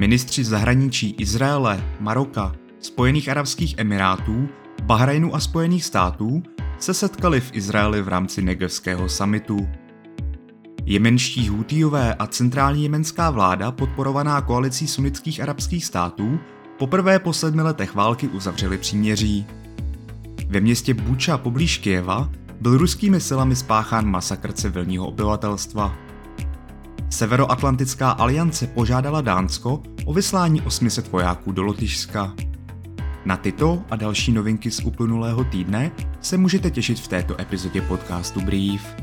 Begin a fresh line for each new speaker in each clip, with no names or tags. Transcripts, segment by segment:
Ministři zahraničí Izraele, Maroka, Spojených arabských emirátů, Bahrajnu a Spojených států se setkali v Izraeli v rámci Negevského samitu. Jemenští hutijové a centrální jemenská vláda, podporovaná koalicí sunnických arabských států, poprvé po sedmi letech války uzavřeli příměří. Ve městě Buča poblíž Kijeva byl ruskými silami spáchán masakr civilního obyvatelstva. Severoatlantická aliance požádala Dánsko o vyslání 800 vojáků do Lotyšska. Na tyto a další novinky z uplynulého týdne se můžete těšit v této epizodě podcastu Brief.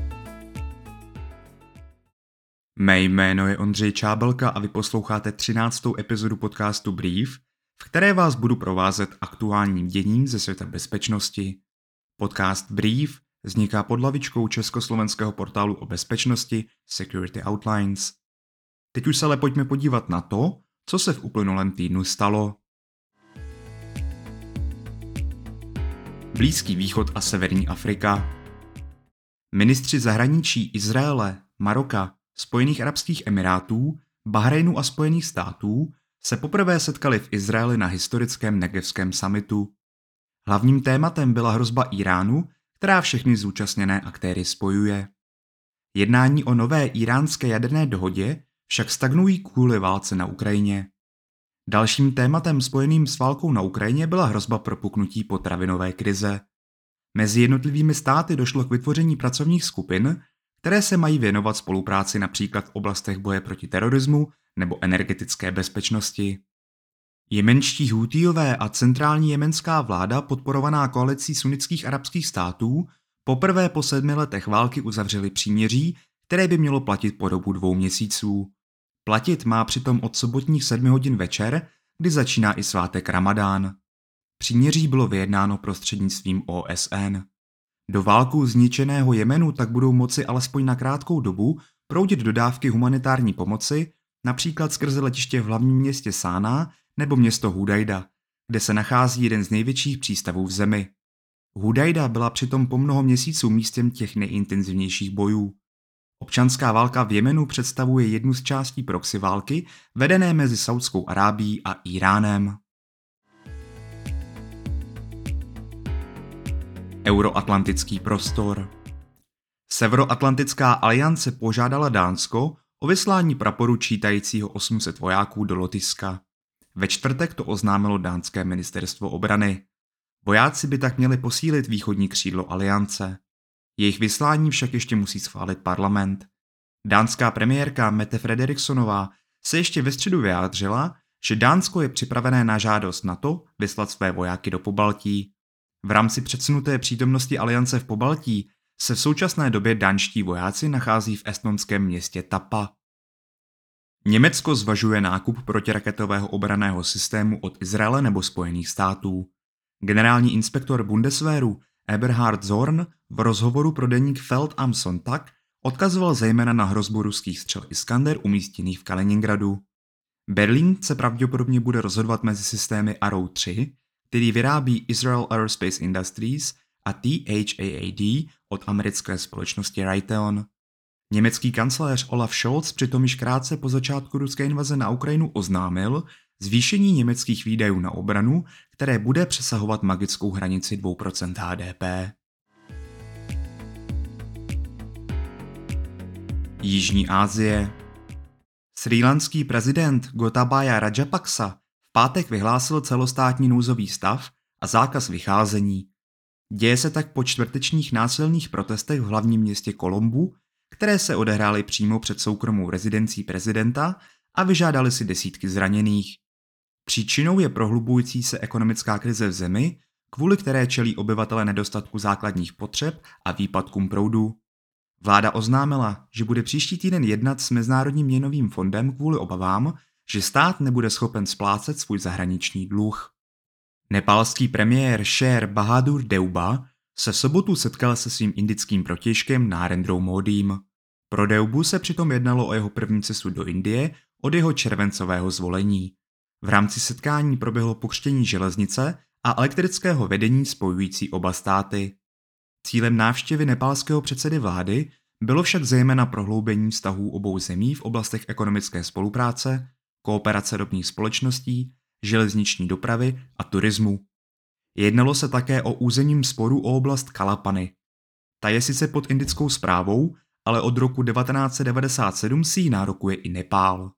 Mé jméno je Ondřej Čábelka a vy posloucháte 13. epizodu podcastu Brief, v které vás budu provázet aktuálním děním ze světa bezpečnosti. Podcast Brief vzniká pod lavičkou československého portálu o bezpečnosti Security Outlines. Teď už se ale pojďme podívat na to, co se v uplynulém týdnu stalo. Blízký východ a severní Afrika. Ministři zahraničí Izraele, Maroka, Spojených arabských emirátů, Bahrajnu a Spojených států se poprvé setkali v Izraeli na historickém Negevském summitu. Hlavním tématem byla hrozba Iránu, která všechny zúčastněné aktéry spojuje. Jednání o nové iránské jaderné dohodě však stagnují kvůli válce na Ukrajině. Dalším tématem spojeným s válkou na Ukrajině byla hrozba propuknutí potravinové krize. Mezi jednotlivými státy došlo k vytvoření pracovních skupin, které se mají věnovat spolupráci například v oblastech boje proti terorismu nebo energetické bezpečnosti. Jemenští hutijové a centrální jemenská vláda podporovaná koalicí sunnických arabských států poprvé po sedmi letech války uzavřeli příměří, které by mělo platit po dobu dvou měsíců. Platit má přitom od sobotních sedmi hodin večer, kdy začíná i svátek Ramadán. Příměří bylo vyjednáno prostřednictvím OSN. Do válku zničeného Jemenu tak budou moci alespoň na krátkou dobu proudit dodávky humanitární pomoci, například skrze letiště v hlavním městě Sána nebo město Hudajda, kde se nachází jeden z největších přístavů v zemi. Hudajda byla přitom po mnoho měsíců místem těch nejintenzivnějších bojů. Občanská válka v Jemenu představuje jednu z částí proxy války vedené mezi Saudskou Arábií a Iránem. Euroatlantický prostor Severoatlantická aliance požádala Dánsko o vyslání praporu čítajícího 800 vojáků do Lotyšska. Ve čtvrtek to oznámilo dánské ministerstvo obrany. Vojáci by tak měli posílit východní křídlo aliance. Jejich vyslání však ještě musí schválit parlament. Dánská premiérka Mette Frederiksonová se ještě ve středu vyjádřila, že Dánsko je připravené na žádost na to vyslat své vojáky do Pobaltí. V rámci předsunuté přítomnosti aliance v Pobaltí se v současné době danští vojáci nachází v estonském městě Tapa. Německo zvažuje nákup protiraketového obraného systému od Izraele nebo Spojených států. Generální inspektor Bundeswehru Eberhard Zorn v rozhovoru pro deník Feld am Sonntag odkazoval zejména na hrozbu ruských střel Iskander umístěných v Kaliningradu. Berlín se pravděpodobně bude rozhodovat mezi systémy Arrow 3, který vyrábí Israel Aerospace Industries a THAAD od americké společnosti Raytheon. Německý kancléř Olaf Scholz přitom již krátce po začátku ruské invaze na Ukrajinu oznámil zvýšení německých výdajů na obranu, které bude přesahovat magickou hranici 2% HDP. Jižní Asie Srílanský prezident Gotabaya Rajapaksa v pátek vyhlásil celostátní nouzový stav a zákaz vycházení. Děje se tak po čtvrtečních násilných protestech v hlavním městě Kolombu, které se odehrály přímo před soukromou rezidencí prezidenta a vyžádali si desítky zraněných. Příčinou je prohlubující se ekonomická krize v zemi, kvůli které čelí obyvatele nedostatku základních potřeb a výpadkům proudu. Vláda oznámila, že bude příští týden jednat s Mezinárodním měnovým fondem kvůli obavám, že stát nebude schopen splácet svůj zahraniční dluh. Nepálský premiér Sher Bahadur Deuba se v sobotu setkal se svým indickým protěžkem Narendrou Modím. Pro Deubu se přitom jednalo o jeho první cestu do Indie od jeho červencového zvolení. V rámci setkání proběhlo pokřtění železnice a elektrického vedení spojující oba státy. Cílem návštěvy nepálského předsedy vlády bylo však zejména prohloubení vztahů obou zemí v oblastech ekonomické spolupráce, kooperace ropných společností, železniční dopravy a turismu. Jednalo se také o územním sporu o oblast Kalapany. Ta je sice pod indickou zprávou, ale od roku 1997 si ji nárokuje i Nepál.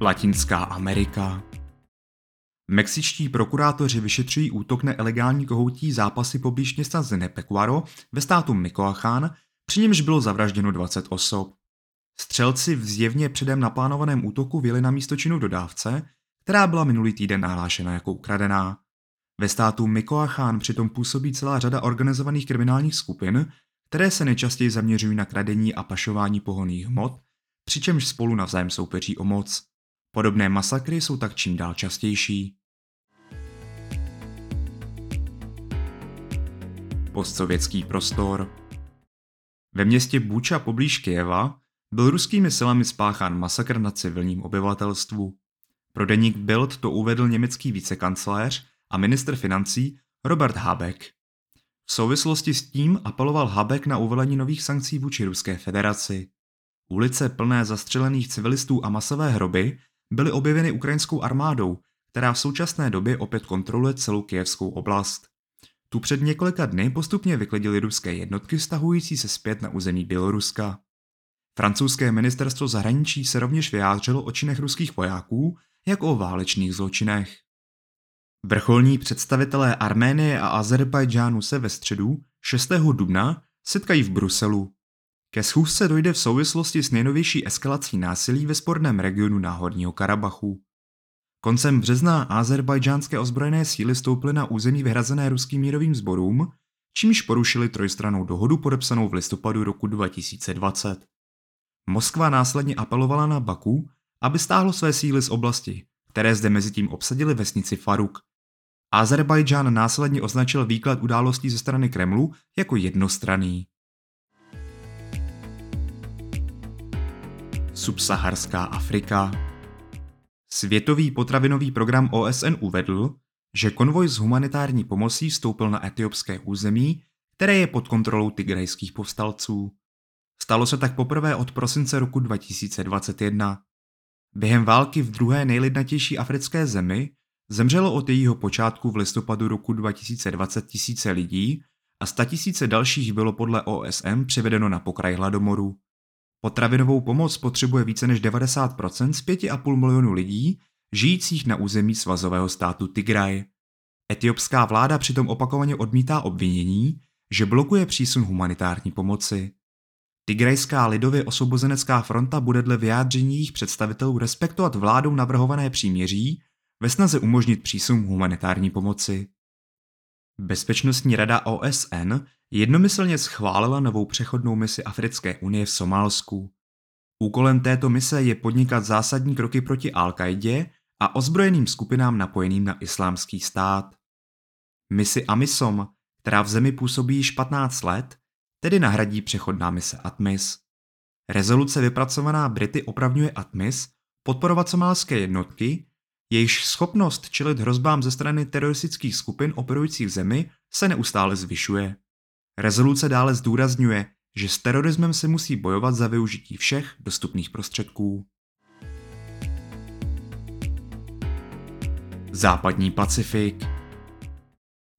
Latinská Amerika Mexičtí prokurátoři vyšetřují útok na ilegální kohoutí zápasy poblíž města Zenepecuaro ve státu Michoacán, při němž bylo zavražděno 20 osob. Střelci v zjevně předem naplánovaném útoku vyjeli na místo činu dodávce, která byla minulý týden nahlášena jako ukradená. Ve státu Michoacán přitom působí celá řada organizovaných kriminálních skupin, které se nejčastěji zaměřují na kradení a pašování pohonných hmot, přičemž spolu navzájem soupeří o moc. Podobné masakry jsou tak čím dál častější. Postsovětský prostor Ve městě Buča poblíž Kijeva byl ruskými silami spáchán masakr na civilním obyvatelstvu. Pro deník Bild to uvedl německý vicekancléř a ministr financí Robert Habeck. V souvislosti s tím apeloval Habeck na uvolení nových sankcí vůči Ruské federaci. Ulice plné zastřelených civilistů a masové hroby byly objeveny ukrajinskou armádou, která v současné době opět kontroluje celou kijevskou oblast. Tu před několika dny postupně vyklidily ruské jednotky stahující se zpět na území Běloruska. Francouzské ministerstvo zahraničí se rovněž vyjádřilo o činech ruských vojáků jako o válečných zločinech. Vrcholní představitelé Arménie a Azerbajdžánu se ve středu 6. dubna setkají v Bruselu. Ke schůzce dojde v souvislosti s nejnovější eskalací násilí ve sporném regionu Náhorního Karabachu. Koncem března azerbajdžánské ozbrojené síly stoupily na území vyhrazené ruským mírovým sborům, čímž porušili trojstranou dohodu podepsanou v listopadu roku 2020. Moskva následně apelovala na Baku, aby stáhlo své síly z oblasti, které zde mezi tím obsadili vesnici Faruk. Azerbajdžán následně označil výklad událostí ze strany Kremlu jako jednostranný. Subsaharská Afrika Světový potravinový program OSN uvedl, že konvoj s humanitární pomocí vstoupil na etiopské území, které je pod kontrolou tigrajských povstalců. Stalo se tak poprvé od prosince roku 2021. Během války v druhé nejlidnatější africké zemi zemřelo od jejího počátku v listopadu roku 2020 tisíce lidí a sta tisíce dalších bylo podle OSM přivedeno na pokraj hladomoru. Potravinovou pomoc potřebuje více než 90% z 5,5 milionu lidí, žijících na území svazového státu Tigraj. Etiopská vláda přitom opakovaně odmítá obvinění, že blokuje přísun humanitární pomoci. Tigrajská lidově osvobozenecká fronta bude dle vyjádření jejich představitelů respektovat vládou navrhované příměří ve snaze umožnit přísun humanitární pomoci. Bezpečnostní rada OSN jednomyslně schválila novou přechodnou misi Africké unie v Somálsku. Úkolem této mise je podnikat zásadní kroky proti al a ozbrojeným skupinám napojeným na islámský stát. Misi AMISOM, která v zemi působí již 15 let, tedy nahradí přechodná mise ATMIS. Rezoluce vypracovaná Brity opravňuje ATMIS podporovat somálské jednotky, jejichž schopnost čelit hrozbám ze strany teroristických skupin operujících v zemi se neustále zvyšuje. Rezoluce dále zdůrazňuje, že s terorismem se musí bojovat za využití všech dostupných prostředků. Západní Pacifik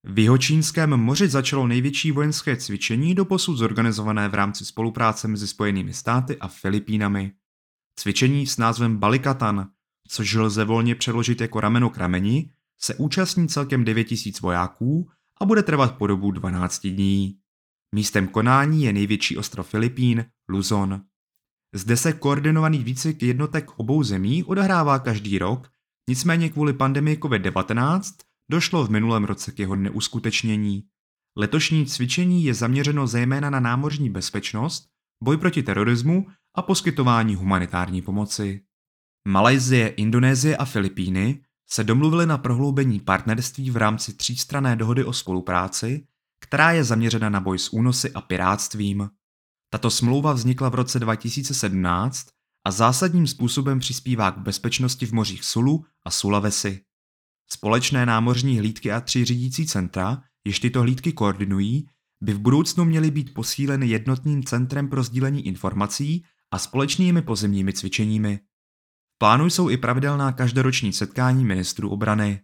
v Jihočínském moři začalo největší vojenské cvičení doposud zorganizované v rámci spolupráce mezi Spojenými státy a Filipínami. Cvičení s názvem Balikatan, což lze volně přeložit jako rameno k rameni, se účastní celkem 9000 vojáků a bude trvat po dobu 12 dní. Místem konání je největší ostrov Filipín, Luzon. Zde se koordinovaný výcvik jednotek obou zemí odehrává každý rok, nicméně kvůli pandemii COVID-19 došlo v minulém roce k jeho neuskutečnění. Letošní cvičení je zaměřeno zejména na námořní bezpečnost, boj proti terorismu a poskytování humanitární pomoci. Malajzie, Indonésie a Filipíny se domluvily na prohloubení partnerství v rámci třístrané dohody o spolupráci, která je zaměřena na boj s únosy a pirátstvím. Tato smlouva vznikla v roce 2017 a zásadním způsobem přispívá k bezpečnosti v mořích Sulu a Sulawesi. Společné námořní hlídky a tři řídící centra, jež tyto hlídky koordinují, by v budoucnu měly být posíleny jednotným centrem pro sdílení informací a společnými pozemními cvičeními. Plánu jsou i pravidelná každoroční setkání ministrů obrany.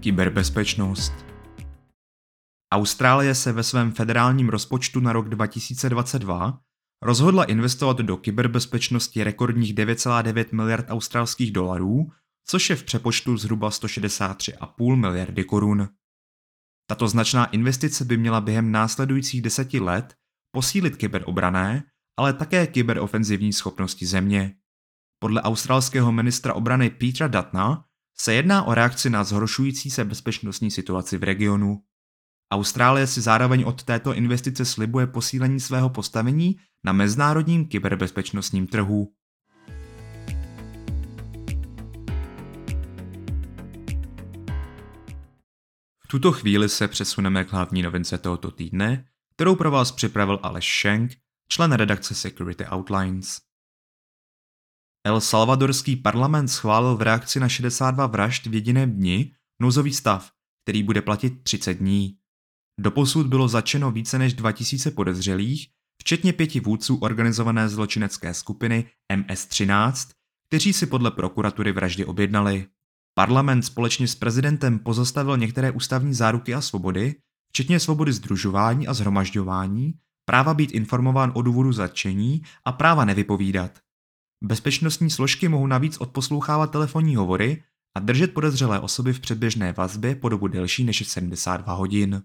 Kyberbezpečnost Austrálie se ve svém federálním rozpočtu na rok 2022 rozhodla investovat do kyberbezpečnosti rekordních 9,9 miliard australských dolarů, což je v přepočtu zhruba 163,5 miliardy korun. Tato značná investice by měla během následujících deseti let posílit kyberobrané, ale také kyberofenzivní schopnosti země. Podle australského ministra obrany Petra Datna se jedná o reakci na zhoršující se bezpečnostní situaci v regionu. Austrálie si zároveň od této investice slibuje posílení svého postavení na mezinárodním kyberbezpečnostním trhu. V tuto chvíli se přesuneme k hlavní novince tohoto týdne, kterou pro vás připravil Aleš Schenk, člen redakce Security Outlines. El Salvadorský parlament schválil v reakci na 62 vražd v jediném dni nouzový stav, který bude platit 30 dní. Doposud bylo začeno více než 2000 podezřelých, včetně pěti vůdců organizované zločinecké skupiny MS-13, kteří si podle prokuratury vraždy objednali. Parlament společně s prezidentem pozastavil některé ústavní záruky a svobody, včetně svobody združování a zhromažďování, práva být informován o důvodu zatčení a práva nevypovídat. Bezpečnostní složky mohou navíc odposlouchávat telefonní hovory a držet podezřelé osoby v předběžné vazbě po dobu delší než 72 hodin.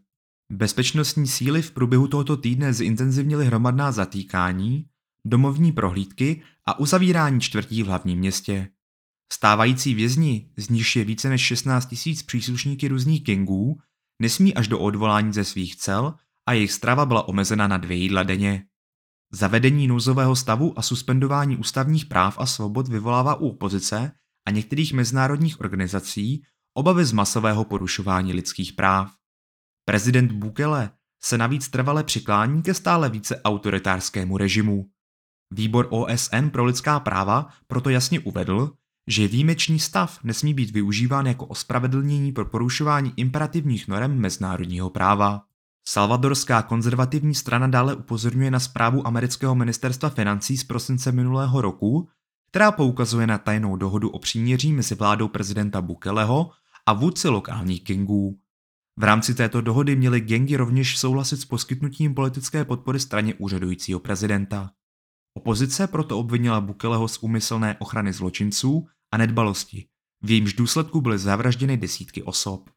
Bezpečnostní síly v průběhu tohoto týdne zintenzivnily hromadná zatýkání, domovní prohlídky a uzavírání čtvrtí v hlavním městě. Stávající vězni, z níž je více než 16 tisíc příslušníky různých gengů, nesmí až do odvolání ze svých cel a jejich strava byla omezena na dvě jídla denně. Zavedení nouzového stavu a suspendování ústavních práv a svobod vyvolává u opozice a některých mezinárodních organizací obavy z masového porušování lidských práv. Prezident Bukele se navíc trvale přiklání ke stále více autoritářskému režimu. Výbor OSN pro lidská práva proto jasně uvedl, že výjimečný stav nesmí být využíván jako ospravedlnění pro porušování imperativních norem mezinárodního práva. Salvadorská konzervativní strana dále upozorňuje na zprávu amerického ministerstva financí z prosince minulého roku, která poukazuje na tajnou dohodu o příměří mezi vládou prezidenta Bukeleho a vůdci lokálních gengů. V rámci této dohody měly gengy rovněž souhlasit s poskytnutím politické podpory straně úřadujícího prezidenta. Opozice proto obvinila Bukeleho z úmyslné ochrany zločinců a nedbalosti, v jejímž důsledku byly zavražděny desítky osob.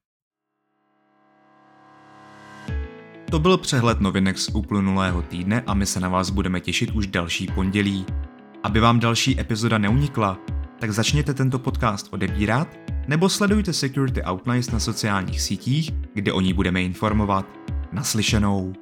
To byl přehled novinek z uplynulého týdne a my se na vás budeme těšit už další pondělí. Aby vám další epizoda neunikla, tak začněte tento podcast odebírat nebo sledujte Security Outlines na sociálních sítích, kde o ní budeme informovat. Naslyšenou.